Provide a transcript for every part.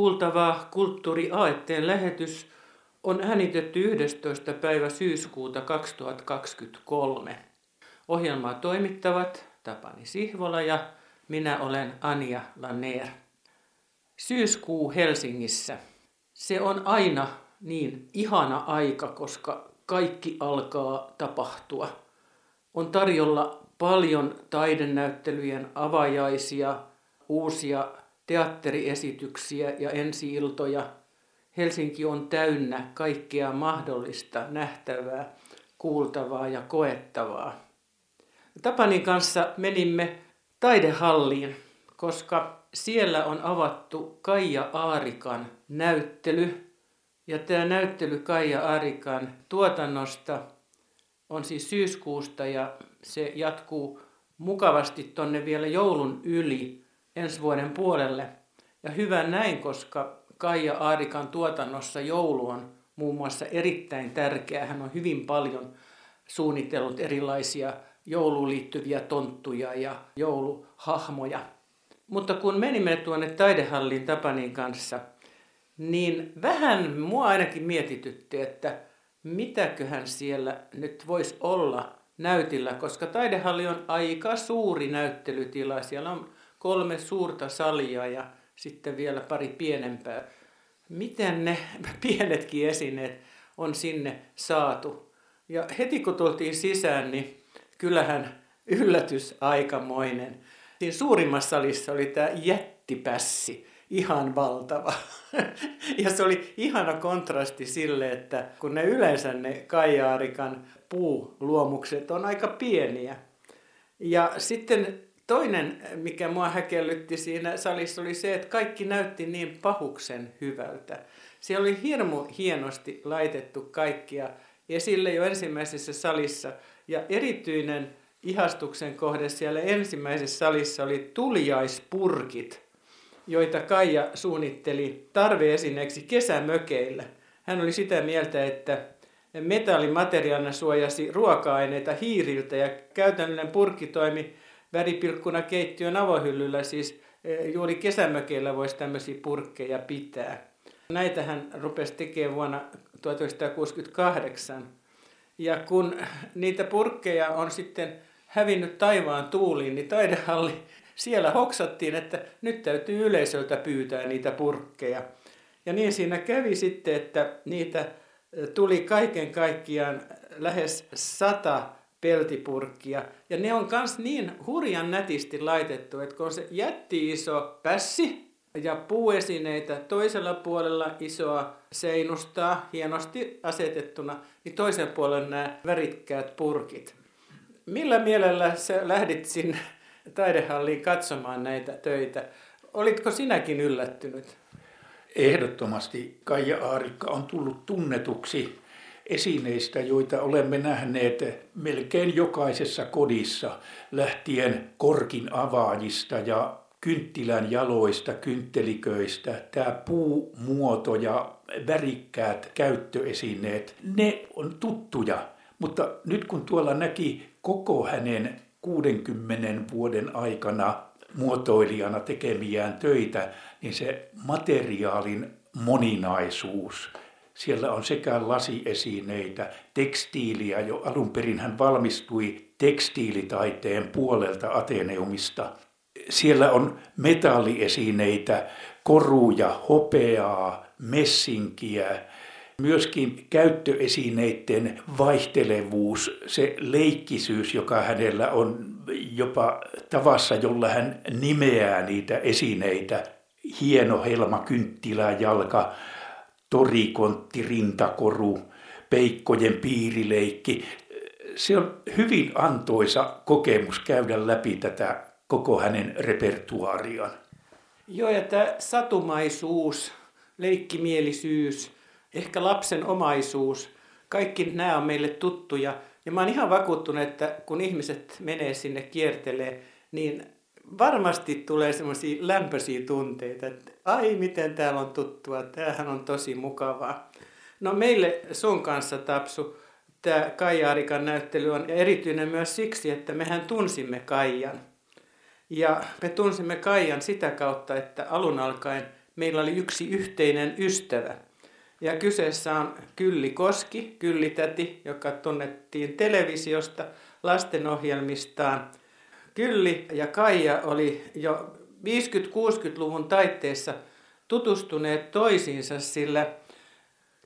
kuultava Kulttuuri Aetteen lähetys on äänitetty 11. päivä syyskuuta 2023. Ohjelmaa toimittavat Tapani Sihvola ja minä olen Anja Lanneer. Syyskuu Helsingissä. Se on aina niin ihana aika, koska kaikki alkaa tapahtua. On tarjolla paljon taidenäyttelyjen avajaisia, uusia teatteriesityksiä ja ensiiltoja. Helsinki on täynnä kaikkea mahdollista nähtävää, kuultavaa ja koettavaa. Tapanin kanssa menimme taidehalliin, koska siellä on avattu Kaija Aarikan näyttely. Ja tämä näyttely Kaija Aarikan tuotannosta on siis syyskuusta ja se jatkuu mukavasti tonne vielä joulun yli ensi vuoden puolelle. Ja hyvä näin, koska Kaija Aarikan tuotannossa joulu on muun muassa erittäin tärkeä. Hän on hyvin paljon suunnitellut erilaisia jouluun liittyviä tonttuja ja jouluhahmoja. Mutta kun menimme tuonne taidehalliin Tapanin kanssa, niin vähän mua ainakin mietitytti, että mitäköhän siellä nyt voisi olla näytillä, koska taidehalli on aika suuri näyttelytila. Siellä on kolme suurta salia ja sitten vielä pari pienempää. Miten ne pienetkin esineet on sinne saatu? Ja heti kun tultiin sisään, niin kyllähän yllätys aikamoinen. Siinä suurimmassa salissa oli tämä jättipässi, ihan valtava. ja se oli ihana kontrasti sille, että kun ne yleensä ne Kaijaarikan puuluomukset on aika pieniä. Ja sitten toinen, mikä mua häkellytti siinä salissa, oli se, että kaikki näytti niin pahuksen hyvältä. Siellä oli hirmu hienosti laitettu kaikkia esille jo ensimmäisessä salissa. Ja erityinen ihastuksen kohde siellä ensimmäisessä salissa oli tuliaispurkit, joita Kaija suunnitteli tarveesineeksi kesämökeillä. Hän oli sitä mieltä, että metallimateriaalina suojasi ruoka-aineita hiiriltä ja käytännöllinen purkki toimi väripilkkuna keittiön avohyllyllä, siis eh, juuri kesämökeillä voisi tämmöisiä purkkeja pitää. Näitä hän rupesi tekemään vuonna 1968. Ja kun niitä purkkeja on sitten hävinnyt taivaan tuuliin, niin taidehalli siellä hoksattiin, että nyt täytyy yleisöltä pyytää niitä purkkeja. Ja niin siinä kävi sitten, että niitä tuli kaiken kaikkiaan lähes sata peltipurkkia. Ja ne on myös niin hurjan nätisti laitettu, että kun on se jätti iso pässi ja puuesineitä toisella puolella isoa seinustaa hienosti asetettuna, niin toisen puolella nämä värikkäät purkit. Millä mielellä sä lähdit sinne taidehalliin katsomaan näitä töitä? Olitko sinäkin yllättynyt? Ehdottomasti Kaija Aarikka on tullut tunnetuksi esineistä, joita olemme nähneet melkein jokaisessa kodissa, lähtien korkin avaajista ja kynttilän jaloista, kyntteliköistä, tämä puumuoto ja värikkäät käyttöesineet, ne on tuttuja. Mutta nyt kun tuolla näki koko hänen 60 vuoden aikana muotoilijana tekemiään töitä, niin se materiaalin moninaisuus, siellä on sekä lasiesineitä, tekstiiliä, jo. Alun perin hän valmistui tekstiilitaiteen puolelta Ateneumista. Siellä on metalliesineitä, koruja, hopeaa, messinkiä, myöskin käyttöesineiden vaihtelevuus, se leikkisyys, joka hänellä on jopa tavassa, jolla hän nimeää niitä esineitä, hieno helma, kynttilä, jalka, torikontti, rintakoru, peikkojen piirileikki. Se on hyvin antoisa kokemus käydä läpi tätä koko hänen repertuaariaan. Joo, ja tämä satumaisuus, leikkimielisyys, ehkä lapsen omaisuus, kaikki nämä on meille tuttuja. Ja mä oon ihan vakuuttunut, että kun ihmiset menee sinne kiertelee, niin varmasti tulee semmoisia lämpöisiä tunteita, että ai miten täällä on tuttua, tämähän on tosi mukavaa. No meille sun kanssa Tapsu, tämä Kaija-Arikan näyttely on erityinen myös siksi, että mehän tunsimme Kaijan. Ja me tunsimme Kaijan sitä kautta, että alun alkaen meillä oli yksi yhteinen ystävä. Ja kyseessä on Kylli Koski, Kyllitäti, joka tunnettiin televisiosta lastenohjelmistaan. Kylli ja Kaija oli jo 50-60-luvun taitteessa tutustuneet toisiinsa, sillä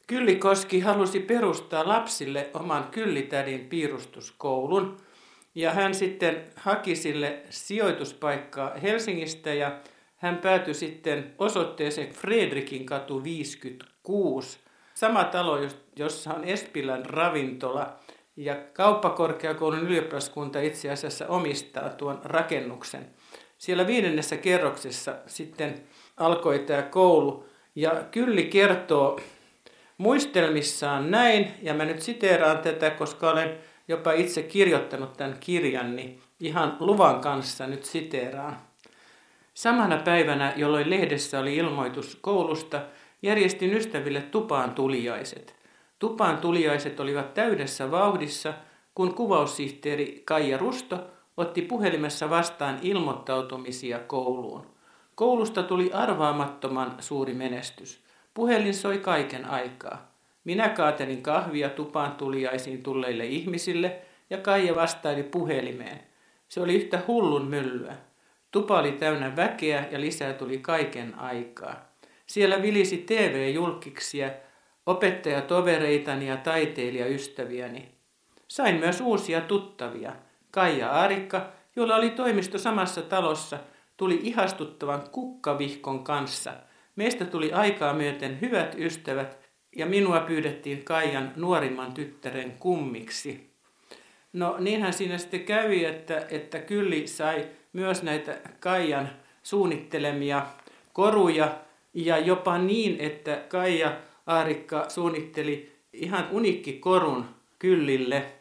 Kylli Koski halusi perustaa lapsille oman Kyllitädin piirustuskoulun. Ja hän sitten haki sille sijoituspaikkaa Helsingistä ja hän päätyi sitten osoitteeseen Fredrikin katu 56. Sama talo, jossa on Espilän ravintola. Ja kauppakorkeakoulun ylioppilaskunta itse asiassa omistaa tuon rakennuksen. Siellä viidennessä kerroksessa sitten alkoi tämä koulu. Ja Kylli kertoo muistelmissaan näin, ja mä nyt siteeraan tätä, koska olen jopa itse kirjoittanut tämän kirjan, niin ihan luvan kanssa nyt siteeraan. Samana päivänä, jolloin lehdessä oli ilmoitus koulusta, järjestin ystäville tupaan tuliaiset. Tupaan tuliaiset olivat täydessä vauhdissa, kun kuvaussihteeri Kaija Rusto otti puhelimessa vastaan ilmoittautumisia kouluun. Koulusta tuli arvaamattoman suuri menestys. Puhelin soi kaiken aikaa. Minä kaatelin kahvia tupaan tuliaisiin tulleille ihmisille ja Kaija vastaili puhelimeen. Se oli yhtä hullun myllyä. Tupa oli täynnä väkeä ja lisää tuli kaiken aikaa. Siellä vilisi TV-julkiksia, opettajatovereitani ja taiteilijaystäviäni. Sain myös uusia tuttavia. Kaija Arikka, jolla oli toimisto samassa talossa, tuli ihastuttavan kukkavihkon kanssa. Meistä tuli aikaa myöten hyvät ystävät ja minua pyydettiin Kaijan nuorimman tyttären kummiksi. No niinhän siinä sitten kävi, että, että Kylli sai myös näitä Kaijan suunnittelemia koruja ja jopa niin, että Kaija Aarikka suunnitteli ihan unikki korun Kyllille.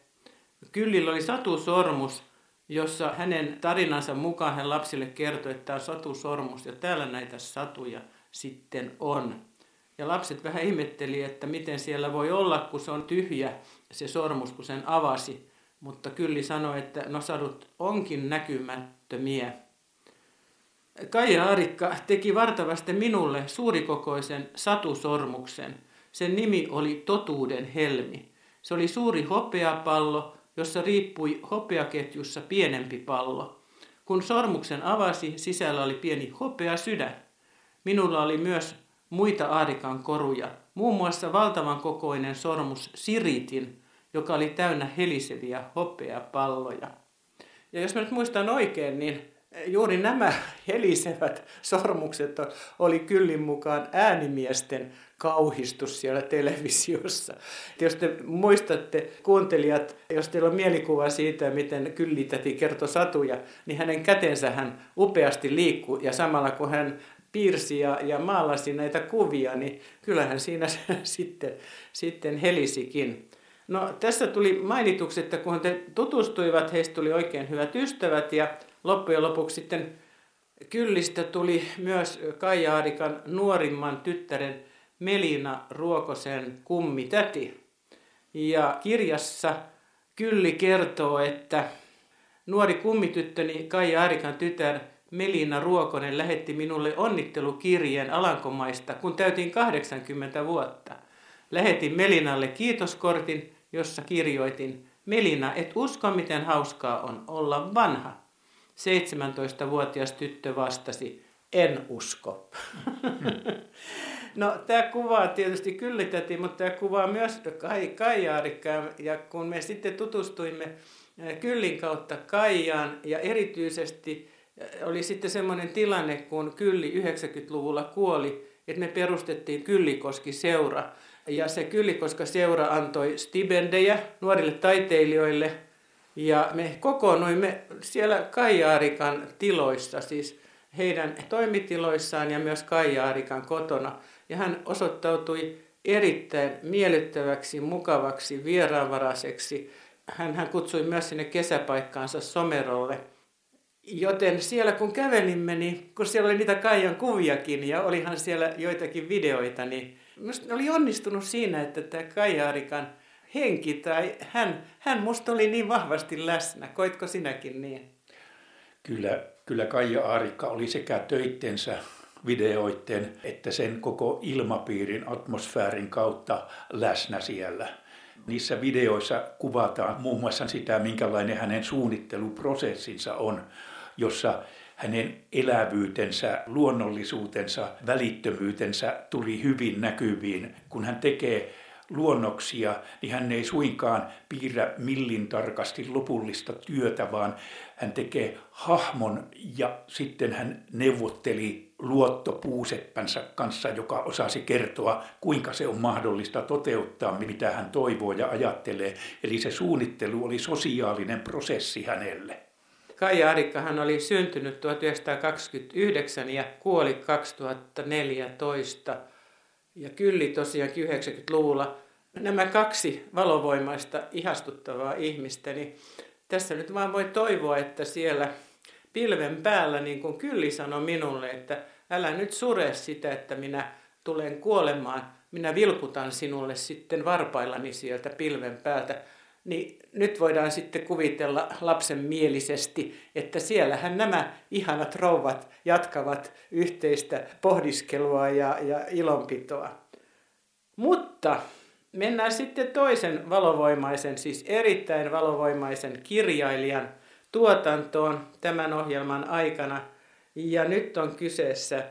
Kyllillä oli satusormus, jossa hänen tarinansa mukaan hän lapsille kertoi, että tämä on satusormus ja täällä näitä satuja sitten on. Ja lapset vähän ihmetteli, että miten siellä voi olla, kun se on tyhjä se sormus, kun sen avasi. Mutta Kylli sanoi, että no sadut onkin näkymättömiä. Kaija Arikka teki vartavasti minulle suurikokoisen satusormuksen. Sen nimi oli Totuuden helmi. Se oli suuri hopeapallo, jossa riippui hopeaketjussa pienempi pallo. Kun sormuksen avasi, sisällä oli pieni hopea sydän. Minulla oli myös muita aarikan koruja, muun muassa valtavan kokoinen sormus siritin, joka oli täynnä heliseviä hopeapalloja. Ja jos mä nyt muistan oikein, niin juuri nämä helisevät sormukset oli kyllin mukaan äänimiesten kauhistus siellä televisiossa. Jos te muistatte, kuuntelijat, jos teillä on mielikuva siitä, miten kyllitäti kertoi satuja, niin hänen kätensä hän upeasti liikkuu ja samalla kun hän piirsi ja, ja maalasi näitä kuvia, niin kyllähän siinä sitten, sitten helisikin. No tässä tuli mainituksi, että kun he tutustuivat, heistä tuli oikein hyvät ystävät ja loppujen lopuksi sitten Kyllistä tuli myös Kaija Aarikan nuorimman tyttären Melina Ruokosen kummitäti. Ja kirjassa Kylli kertoo, että nuori kummityttöni Kaija Aarikan tytär Melina Ruokonen lähetti minulle onnittelukirjeen Alankomaista, kun täytin 80 vuotta. Lähetin Melinalle kiitoskortin, jossa kirjoitin, Melina, et usko miten hauskaa on olla vanha. 17-vuotias tyttö vastasi, en usko. no tämä kuvaa tietysti kyllitäti, mutta tämä kuvaa myös Kai, Kaijaarikkaa. Ja kun me sitten tutustuimme Kyllin kautta Kaijaan ja erityisesti oli sitten semmoinen tilanne, kun Kylli 90-luvulla kuoli, että me perustettiin Kyllikoski-seura. Ja se Kyllikoska seura antoi stipendejä nuorille taiteilijoille – ja me kokoonnuimme siellä Kaijaarikan tiloissa, siis heidän toimitiloissaan ja myös Kaijaarikan kotona. Ja hän osoittautui erittäin miellyttäväksi, mukavaksi, vieraanvaraiseksi. Hän, hän kutsui myös sinne kesäpaikkaansa Somerolle. Joten siellä kun kävelimme, niin kun siellä oli niitä Kaijan kuviakin ja olihan siellä joitakin videoita, niin oli onnistunut siinä, että tämä Kaijaarikan henki tai hän, hän musta oli niin vahvasti läsnä. Koitko sinäkin niin? Kyllä, kyllä Kaija Aarikka oli sekä töittensä videoiden että sen koko ilmapiirin, atmosfäärin kautta läsnä siellä. Niissä videoissa kuvataan muun muassa sitä, minkälainen hänen suunnitteluprosessinsa on, jossa hänen elävyytensä, luonnollisuutensa, välittömyytensä tuli hyvin näkyviin, kun hän tekee luonnoksia, niin hän ei suinkaan piirrä millin tarkasti lopullista työtä, vaan hän tekee hahmon ja sitten hän neuvotteli luottopuuseppänsä kanssa, joka osasi kertoa, kuinka se on mahdollista toteuttaa, mitä hän toivoo ja ajattelee. Eli se suunnittelu oli sosiaalinen prosessi hänelle. Kaija hän oli syntynyt 1929 ja kuoli 2014. Ja Kylli tosiaan 90-luvulla. Nämä kaksi valovoimaista, ihastuttavaa ihmistä, niin tässä nyt vaan voi toivoa, että siellä pilven päällä, niin kuin Kylli sanoi minulle, että älä nyt sure sitä, että minä tulen kuolemaan, minä vilkutan sinulle sitten varpaillani sieltä pilven päältä niin nyt voidaan sitten kuvitella lapsen mielisesti, että siellähän nämä ihanat rouvat jatkavat yhteistä pohdiskelua ja, ja ilonpitoa. Mutta mennään sitten toisen valovoimaisen, siis erittäin valovoimaisen kirjailijan tuotantoon tämän ohjelman aikana. Ja nyt on kyseessä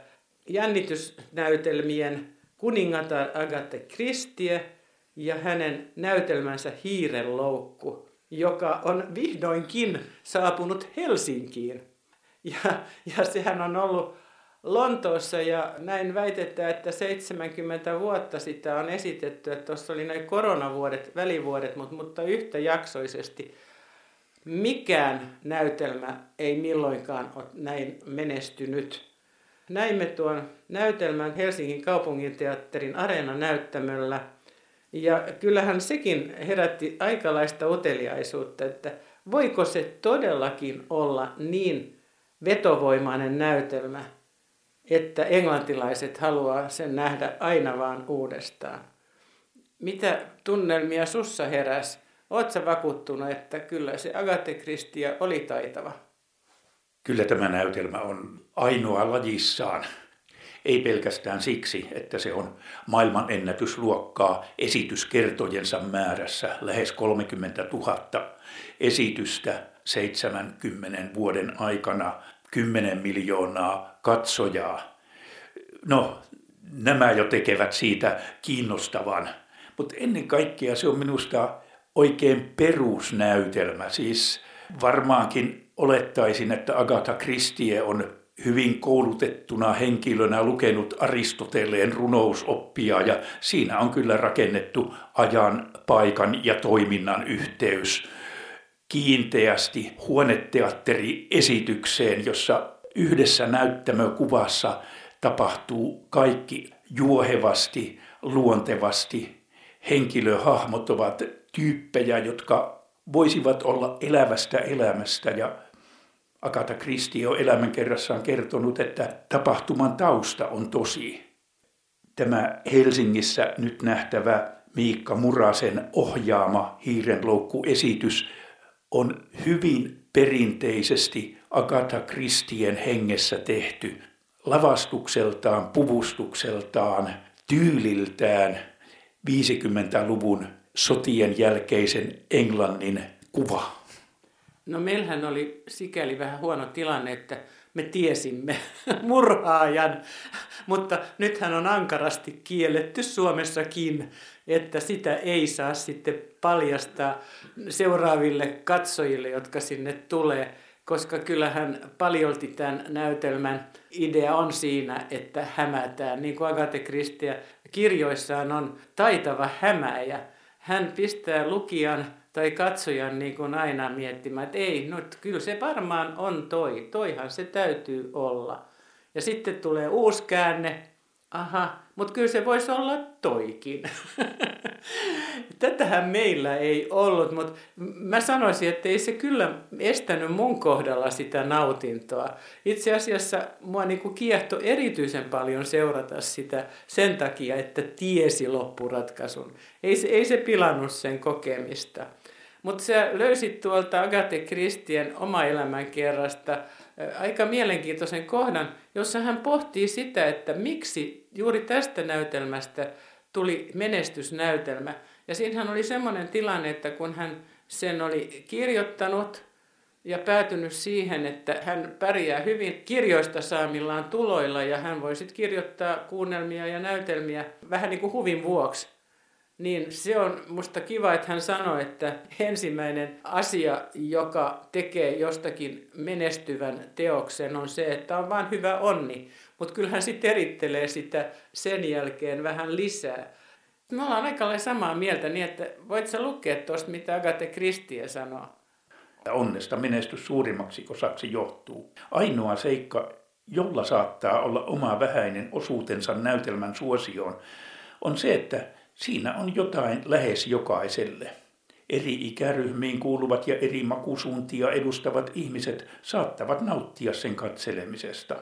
jännitysnäytelmien kuningatar Agatha Christie – ja hänen näytelmänsä Hiirenloukku, joka on vihdoinkin saapunut Helsinkiin. Ja, ja sehän on ollut Lontoossa ja näin väitetään, että 70 vuotta sitä on esitetty, että tuossa oli näin koronavuodet, välivuodet, mutta, mutta yhtäjaksoisesti mikään näytelmä ei milloinkaan ole näin menestynyt. Näimme tuon näytelmän Helsingin kaupunginteatterin areenanäyttämöllä – ja kyllähän sekin herätti aikalaista uteliaisuutta, että voiko se todellakin olla niin vetovoimainen näytelmä, että englantilaiset haluaa sen nähdä aina vaan uudestaan. Mitä tunnelmia sussa heräs? Oletko vakuuttunut, että kyllä se Agathe Christia oli taitava? Kyllä tämä näytelmä on ainoa lajissaan. Ei pelkästään siksi, että se on maailman ennätysluokkaa esityskertojensa määrässä lähes 30 000 esitystä 70 vuoden aikana, 10 miljoonaa katsojaa. No, nämä jo tekevät siitä kiinnostavan, mutta ennen kaikkea se on minusta oikein perusnäytelmä. Siis varmaankin olettaisin, että Agatha Christie on hyvin koulutettuna henkilönä lukenut Aristoteleen runousoppia ja siinä on kyllä rakennettu ajan, paikan ja toiminnan yhteys kiinteästi huoneteatteriesitykseen, jossa yhdessä näyttämökuvassa tapahtuu kaikki juohevasti, luontevasti. Henkilöhahmot ovat tyyppejä, jotka voisivat olla elävästä elämästä ja Akata Kristi on elämänkerrassaan kertonut, että tapahtuman tausta on tosi. Tämä Helsingissä nyt nähtävä Miikka Murasen ohjaama hiirenloukkuesitys on hyvin perinteisesti Agatha Kristien hengessä tehty. Lavastukseltaan, puvustukseltaan, tyyliltään 50-luvun sotien jälkeisen Englannin kuva. No meillähän oli sikäli vähän huono tilanne, että me tiesimme murhaajan, mutta nythän on ankarasti kielletty Suomessakin, että sitä ei saa sitten paljastaa seuraaville katsojille, jotka sinne tulee, koska kyllähän paljolti tämän näytelmän idea on siinä, että hämätään. Niin kuin Agathe Kristia kirjoissaan on taitava hämääjä. Hän pistää lukijan tai katsojan niin kuin aina miettimään, että ei, no kyllä se varmaan on toi, toihan se täytyy olla. Ja sitten tulee uusi käänne, aha, mutta kyllä se voisi olla toikin. Tätähän meillä ei ollut, mutta mä sanoisin, että ei se kyllä estänyt mun kohdalla sitä nautintoa. Itse asiassa mua niin kuin kiehto erityisen paljon seurata sitä sen takia, että tiesi loppuratkaisun. Ei se, ei se pilannut sen kokemista. Mutta sä löysit tuolta Agathe Kristien oma elämän kerrasta aika mielenkiintoisen kohdan, jossa hän pohtii sitä, että miksi juuri tästä näytelmästä tuli menestysnäytelmä. Ja siinähän oli semmoinen tilanne, että kun hän sen oli kirjoittanut ja päätynyt siihen, että hän pärjää hyvin kirjoista saamillaan tuloilla ja hän voi sitten kirjoittaa kuunnelmia ja näytelmiä vähän niin kuin huvin vuoksi. Niin se on musta kiva, että hän sanoi, että ensimmäinen asia, joka tekee jostakin menestyvän teoksen, on se, että on vain hyvä onni. Mutta kyllä hän sitten erittelee sitä sen jälkeen vähän lisää. Me ollaan aika lailla samaa mieltä niin, että voit sä lukea tuosta, mitä Agathe Kristie sanoo? Onnesta menestys suurimmaksi osaksi johtuu. Ainoa seikka, jolla saattaa olla oma vähäinen osuutensa näytelmän suosioon, on se, että siinä on jotain lähes jokaiselle. Eri ikäryhmiin kuuluvat ja eri makusuuntia edustavat ihmiset saattavat nauttia sen katselemisesta.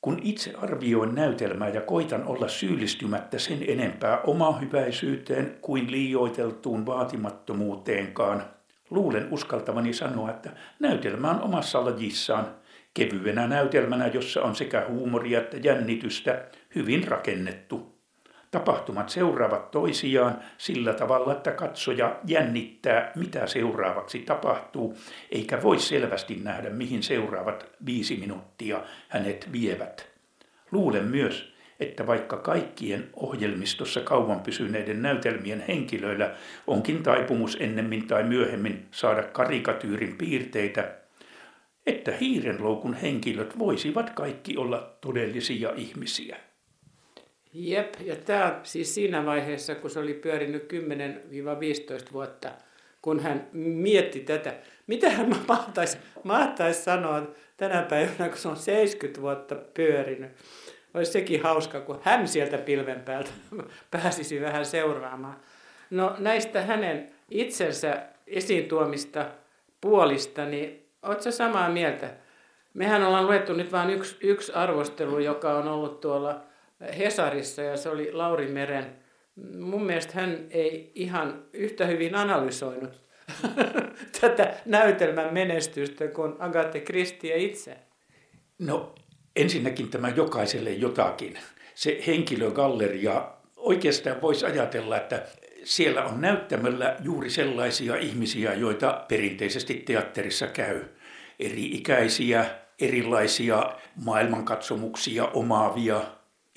Kun itse arvioin näytelmää ja koitan olla syyllistymättä sen enempää omahyväisyyteen kuin liioiteltuun vaatimattomuuteenkaan, luulen uskaltavani sanoa, että näytelmä on omassa lajissaan, kevyenä näytelmänä, jossa on sekä huumoria että jännitystä, hyvin rakennettu. Tapahtumat seuraavat toisiaan sillä tavalla, että katsoja jännittää, mitä seuraavaksi tapahtuu, eikä voi selvästi nähdä, mihin seuraavat viisi minuuttia hänet vievät. Luulen myös, että vaikka kaikkien ohjelmistossa kauan pysyneiden näytelmien henkilöillä onkin taipumus ennemmin tai myöhemmin saada karikatyyrin piirteitä, että hiirenloukun henkilöt voisivat kaikki olla todellisia ihmisiä. Jep, ja tämä siis siinä vaiheessa, kun se oli pyörinyt 10-15 vuotta, kun hän mietti tätä. Mitä hän mahtaisi, mahtaisi sanoa tänä päivänä, kun se on 70 vuotta pyörinyt. Olisi sekin hauska, kun hän sieltä pilven päältä pääsisi vähän seuraamaan. No näistä hänen itsensä esiin tuomista puolista, niin oletko samaa mieltä? Mehän ollaan luettu nyt vain yksi, yksi arvostelu, joka on ollut tuolla Hesarissa ja se oli Lauri Meren. Mun mielestä hän ei ihan yhtä hyvin analysoinut tätä näytelmän menestystä kuin Agathe Christie itse. No ensinnäkin tämä jokaiselle jotakin. Se henkilögalleria, oikeastaan voisi ajatella, että siellä on näyttämällä juuri sellaisia ihmisiä, joita perinteisesti teatterissa käy. Eri ikäisiä, erilaisia maailmankatsomuksia omaavia,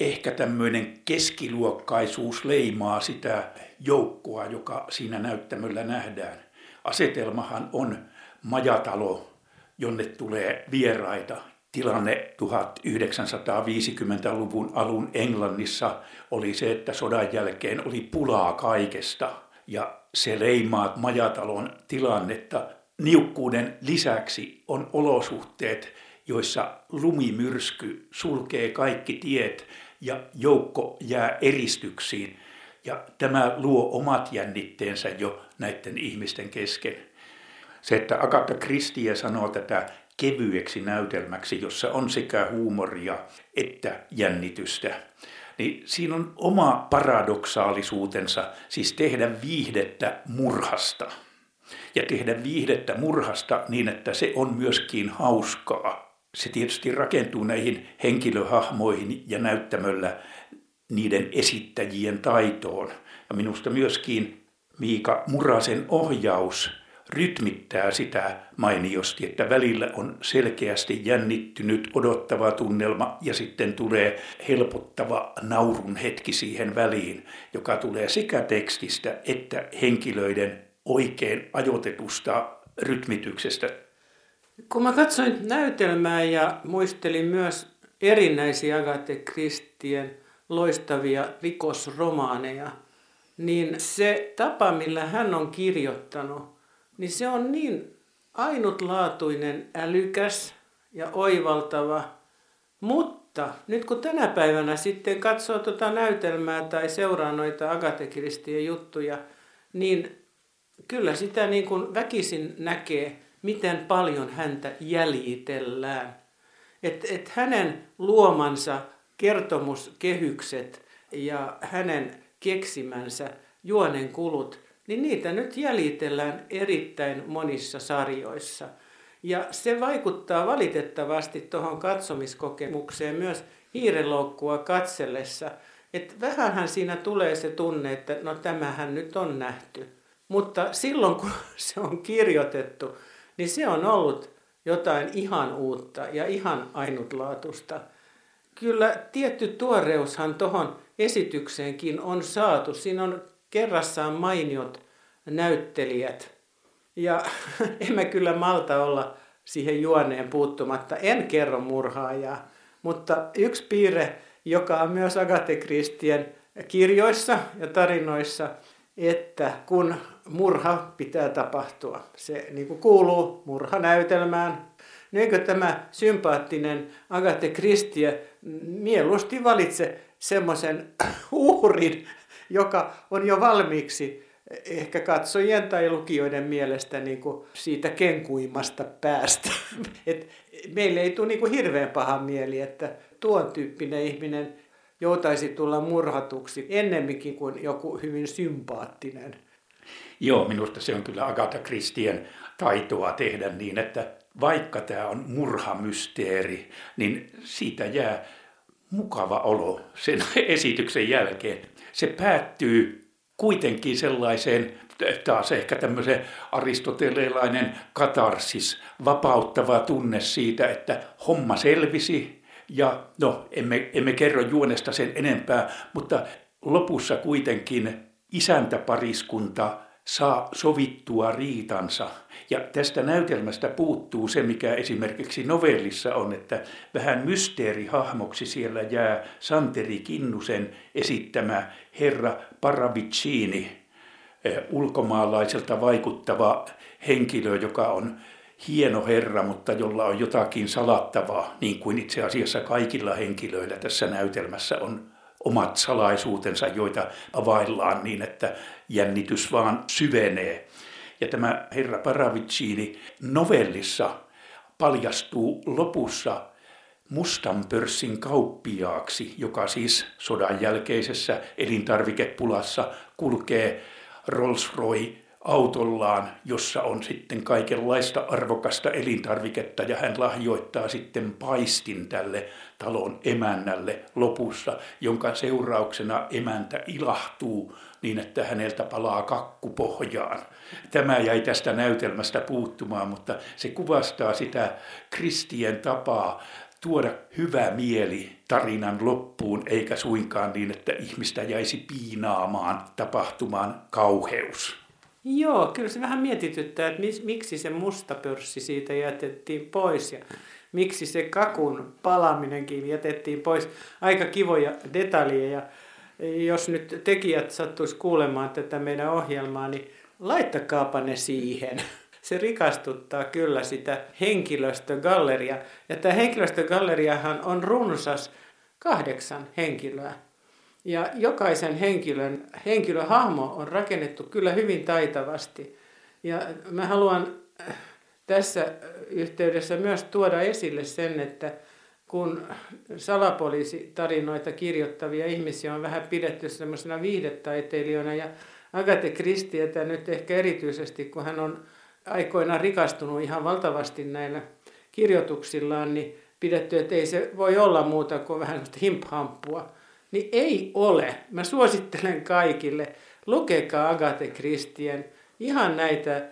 ehkä tämmöinen keskiluokkaisuus leimaa sitä joukkoa, joka siinä näyttämöllä nähdään. Asetelmahan on majatalo, jonne tulee vieraita. Tilanne 1950-luvun alun Englannissa oli se, että sodan jälkeen oli pulaa kaikesta. Ja se leimaa majatalon tilannetta. Niukkuuden lisäksi on olosuhteet, joissa lumimyrsky sulkee kaikki tiet ja joukko jää eristyksiin. Ja tämä luo omat jännitteensä jo näiden ihmisten kesken. Se, että Agatha Christie sanoo tätä kevyeksi näytelmäksi, jossa on sekä huumoria että jännitystä, niin siinä on oma paradoksaalisuutensa, siis tehdä viihdettä murhasta. Ja tehdä viihdettä murhasta niin, että se on myöskin hauskaa se tietysti rakentuu näihin henkilöhahmoihin ja näyttämöllä niiden esittäjien taitoon. Ja minusta myöskin Miika Murasen ohjaus rytmittää sitä mainiosti, että välillä on selkeästi jännittynyt odottava tunnelma ja sitten tulee helpottava naurun hetki siihen väliin, joka tulee sekä tekstistä että henkilöiden oikein ajoitetusta rytmityksestä kun mä katsoin näytelmää ja muistelin myös erinäisiä Agathe Kristien loistavia rikosromaaneja, niin se tapa, millä hän on kirjoittanut, niin se on niin ainutlaatuinen, älykäs ja oivaltava. Mutta nyt kun tänä päivänä sitten katsoo tuota näytelmää tai seuraa noita Agathe Kristien juttuja, niin kyllä sitä niin kuin väkisin näkee, miten paljon häntä jäljitellään. Että et hänen luomansa kertomuskehykset ja hänen keksimänsä juonen kulut niin niitä nyt jäljitellään erittäin monissa sarjoissa. Ja se vaikuttaa valitettavasti tuohon katsomiskokemukseen myös hiireloukkua katsellessa, että vähänhän siinä tulee se tunne, että no tämähän nyt on nähty. Mutta silloin kun se on kirjoitettu, niin se on ollut jotain ihan uutta ja ihan ainutlaatuista. Kyllä tietty tuoreushan tuohon esitykseenkin on saatu. Siinä on kerrassaan mainiot näyttelijät. Ja en mä kyllä malta olla siihen juoneen puuttumatta. En kerro murhaajaa, mutta yksi piirre, joka on myös Agathe Christien kirjoissa ja tarinoissa, että kun murha pitää tapahtua. Se niin kuin kuuluu murhanäytelmään. Eikö tämä sympaattinen Agathe Christie mieluusti valitse semmoisen uhrin, joka on jo valmiiksi ehkä katsojien tai lukijoiden mielestä niin kuin siitä kenkuimasta päästä. Et meille ei tule niin kuin hirveän paha mieli, että tuon tyyppinen ihminen joutaisi tulla murhatuksi ennemminkin kuin joku hyvin sympaattinen. Joo, minusta se on kyllä Agatha Christien taitoa tehdä niin, että vaikka tämä on murhamysteeri, niin siitä jää mukava olo sen esityksen jälkeen. Se päättyy kuitenkin sellaiseen taas ehkä tämmöisen aristoteleelainen katarsis, vapauttava tunne siitä, että homma selvisi ja no emme, emme kerro juonesta sen enempää, mutta lopussa kuitenkin isäntäpariskunta saa sovittua riitansa. Ja tästä näytelmästä puuttuu se, mikä esimerkiksi novellissa on, että vähän mysteerihahmoksi siellä jää Santeri Kinnusen esittämä herra Paravicini, eh, ulkomaalaiselta vaikuttava henkilö, joka on hieno herra, mutta jolla on jotakin salattavaa, niin kuin itse asiassa kaikilla henkilöillä tässä näytelmässä on omat salaisuutensa, joita availlaan niin, että jännitys vaan syvenee. Ja tämä herra Paravicini novellissa paljastuu lopussa mustan pörssin kauppiaaksi, joka siis sodan jälkeisessä elintarvikepulassa kulkee Rolls-Royce autollaan, jossa on sitten kaikenlaista arvokasta elintarviketta ja hän lahjoittaa sitten paistin tälle talon emännälle lopussa, jonka seurauksena emäntä ilahtuu niin, että häneltä palaa kakku pohjaan. Tämä jäi tästä näytelmästä puuttumaan, mutta se kuvastaa sitä kristien tapaa tuoda hyvä mieli tarinan loppuun, eikä suinkaan niin, että ihmistä jäisi piinaamaan tapahtumaan kauheus. Joo, kyllä se vähän mietityttää, että miksi se musta pörssi siitä jätettiin pois ja miksi se kakun palaminenkin jätettiin pois. Aika kivoja detaljeja. Jos nyt tekijät sattuisi kuulemaan tätä meidän ohjelmaa, niin laittakaapa ne siihen. Se rikastuttaa kyllä sitä henkilöstögalleria. Ja tämä henkilöstögalleriahan on runsas kahdeksan henkilöä. Ja jokaisen henkilön, henkilöhahmo on rakennettu kyllä hyvin taitavasti. Ja mä haluan äh, tässä yhteydessä myös tuoda esille sen, että kun salapoliisitarinoita kirjoittavia ihmisiä on vähän pidetty semmoisena viihdetaiteilijoina ja Agathe Christietä nyt ehkä erityisesti, kun hän on aikoinaan rikastunut ihan valtavasti näillä kirjoituksillaan, niin pidetty, että ei se voi olla muuta kuin vähän himphamppua niin ei ole. Mä suosittelen kaikille, lukekaa Agathe Christien ihan näitä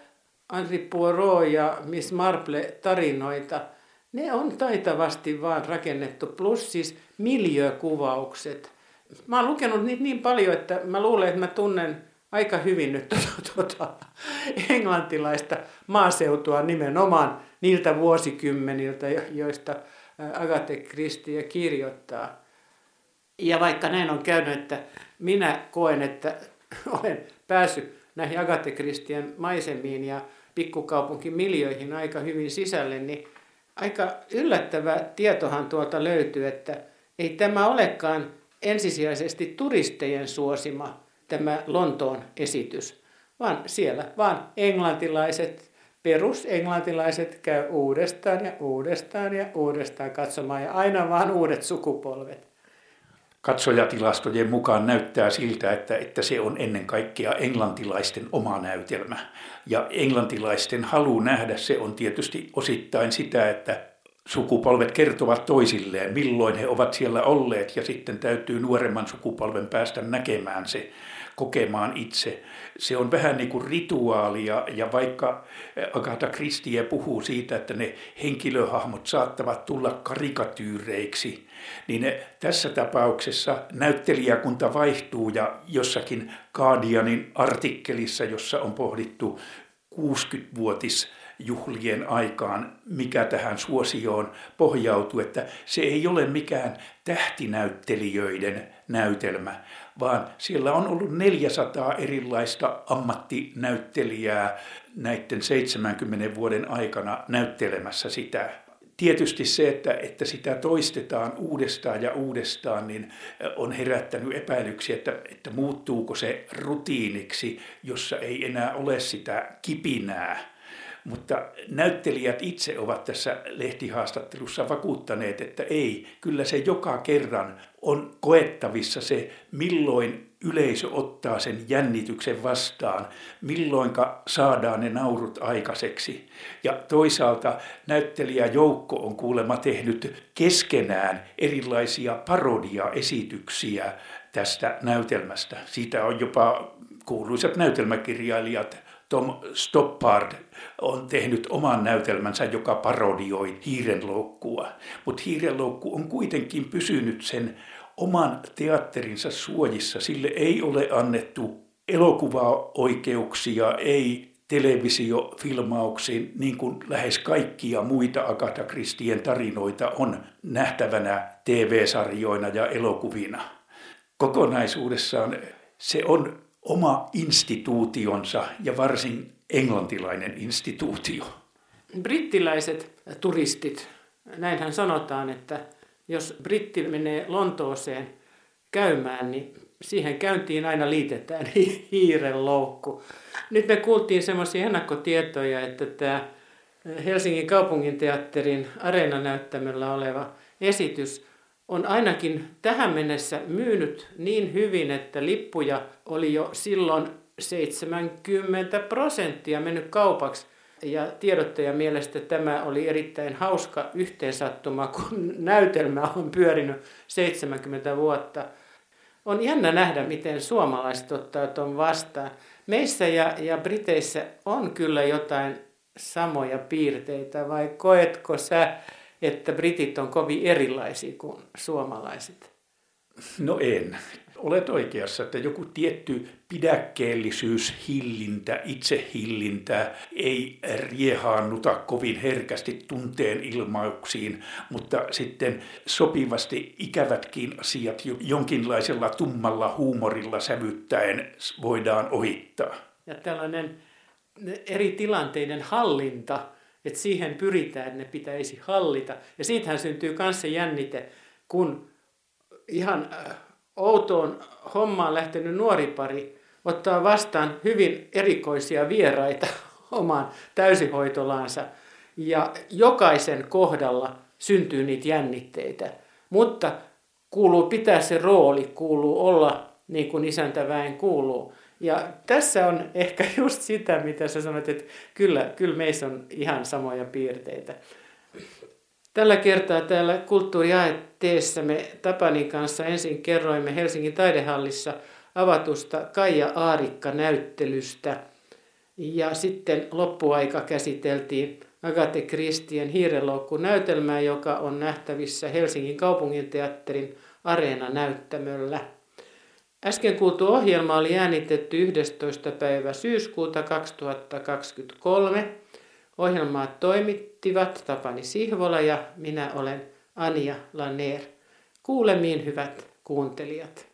Henri Poirot ja Miss Marple tarinoita. Ne on taitavasti vaan rakennettu, plus siis miljökuvaukset. Mä oon lukenut niitä niin paljon, että mä luulen, että mä tunnen aika hyvin nyt tuota, tuota, englantilaista maaseutua nimenomaan niiltä vuosikymmeniltä, joista Agathe Christie kirjoittaa. Ja vaikka näin on käynyt, että minä koen, että olen päässyt näihin Agathe Christian maisemiin ja pikkukaupunkin miljöihin aika hyvin sisälle, niin aika yllättävä tietohan tuolta löytyy, että ei tämä olekaan ensisijaisesti turistejen suosima tämä Lontoon esitys, vaan siellä vaan englantilaiset, perusenglantilaiset käy uudestaan ja uudestaan ja uudestaan katsomaan ja aina vaan uudet sukupolvet katsojatilastojen mukaan näyttää siltä, että, että se on ennen kaikkea englantilaisten oma näytelmä. Ja englantilaisten halu nähdä se on tietysti osittain sitä, että sukupolvet kertovat toisilleen, milloin he ovat siellä olleet, ja sitten täytyy nuoremman sukupolven päästä näkemään se, kokemaan itse. Se on vähän niin kuin rituaalia, ja vaikka Agatha Christie puhuu siitä, että ne henkilöhahmot saattavat tulla karikatyyreiksi, niin ne, tässä tapauksessa näyttelijäkunta vaihtuu, ja jossakin Guardianin artikkelissa, jossa on pohdittu 60-vuotis juhlien aikaan, mikä tähän suosioon pohjautuu, että se ei ole mikään tähtinäyttelijöiden näytelmä, vaan siellä on ollut 400 erilaista ammattinäyttelijää näiden 70 vuoden aikana näyttelemässä sitä. Tietysti se, että, että sitä toistetaan uudestaan ja uudestaan, niin on herättänyt epäilyksiä, että, että muuttuuko se rutiiniksi, jossa ei enää ole sitä kipinää mutta näyttelijät itse ovat tässä lehtihaastattelussa vakuuttaneet, että ei, kyllä se joka kerran on koettavissa se, milloin yleisö ottaa sen jännityksen vastaan, milloinka saadaan ne naurut aikaiseksi. Ja toisaalta näyttelijäjoukko on kuulemma tehnyt keskenään erilaisia parodiaesityksiä tästä näytelmästä. Siitä on jopa kuuluisat näytelmäkirjailijat Tom Stoppard on tehnyt oman näytelmänsä, joka parodioi hiirenloukkua. Mutta hiirenloukku on kuitenkin pysynyt sen oman teatterinsa suojissa. Sille ei ole annettu elokuvaoikeuksia, ei televisiofilmauksiin, niin kuin lähes kaikkia muita Agatha Christien tarinoita on nähtävänä TV-sarjoina ja elokuvina. Kokonaisuudessaan se on oma instituutionsa ja varsin englantilainen instituutio. Brittiläiset turistit, näinhän sanotaan, että jos britti menee Lontooseen käymään, niin siihen käyntiin aina liitetään hiirenloukku. Nyt me kuultiin semmoisia ennakkotietoja, että tämä Helsingin kaupunginteatterin areenanäyttämöllä oleva esitys on ainakin tähän mennessä myynyt niin hyvin, että lippuja oli jo silloin 70 prosenttia mennyt kaupaksi. Ja tiedottajan mielestä tämä oli erittäin hauska yhteensattuma, kun näytelmä on pyörinyt 70 vuotta. On jännä nähdä, miten suomalaiset ottaa tuon vastaan. Meissä ja, ja Briteissä on kyllä jotain samoja piirteitä, vai koetko sä että britit on kovin erilaisia kuin suomalaiset? No en. Olet oikeassa, että joku tietty pidäkkeellisyys, hillintä, itsehillintä ei riehaannuta kovin herkästi tunteen ilmauksiin, mutta sitten sopivasti ikävätkin asiat jonkinlaisella tummalla huumorilla sävyttäen voidaan ohittaa. Ja tällainen eri tilanteiden hallinta että siihen pyritään, että ne pitäisi hallita. Ja siitähän syntyy myös se jännite, kun ihan äh, outoon hommaan lähtenyt nuori pari ottaa vastaan hyvin erikoisia vieraita omaan täysihoitolaansa. Ja jokaisen kohdalla syntyy niitä jännitteitä. Mutta kuuluu pitää se rooli, kuuluu olla niin kuin isäntäväen kuuluu. Ja tässä on ehkä just sitä, mitä sä sanoit, että kyllä, kyllä meissä on ihan samoja piirteitä. Tällä kertaa täällä kulttuuriaetteessa me Tapanin kanssa ensin kerroimme Helsingin taidehallissa avatusta Kaija Aarikka-näyttelystä. Ja sitten loppuaika käsiteltiin Agate Kristien hiirenloukku-näytelmää, joka on nähtävissä Helsingin kaupunginteatterin areena-näyttämöllä. Äsken kuultu ohjelma oli äänitetty 11. päivä syyskuuta 2023. Ohjelmaa toimittivat Tapani Sihvola ja minä olen Anja Laner. Kuulemiin hyvät kuuntelijat.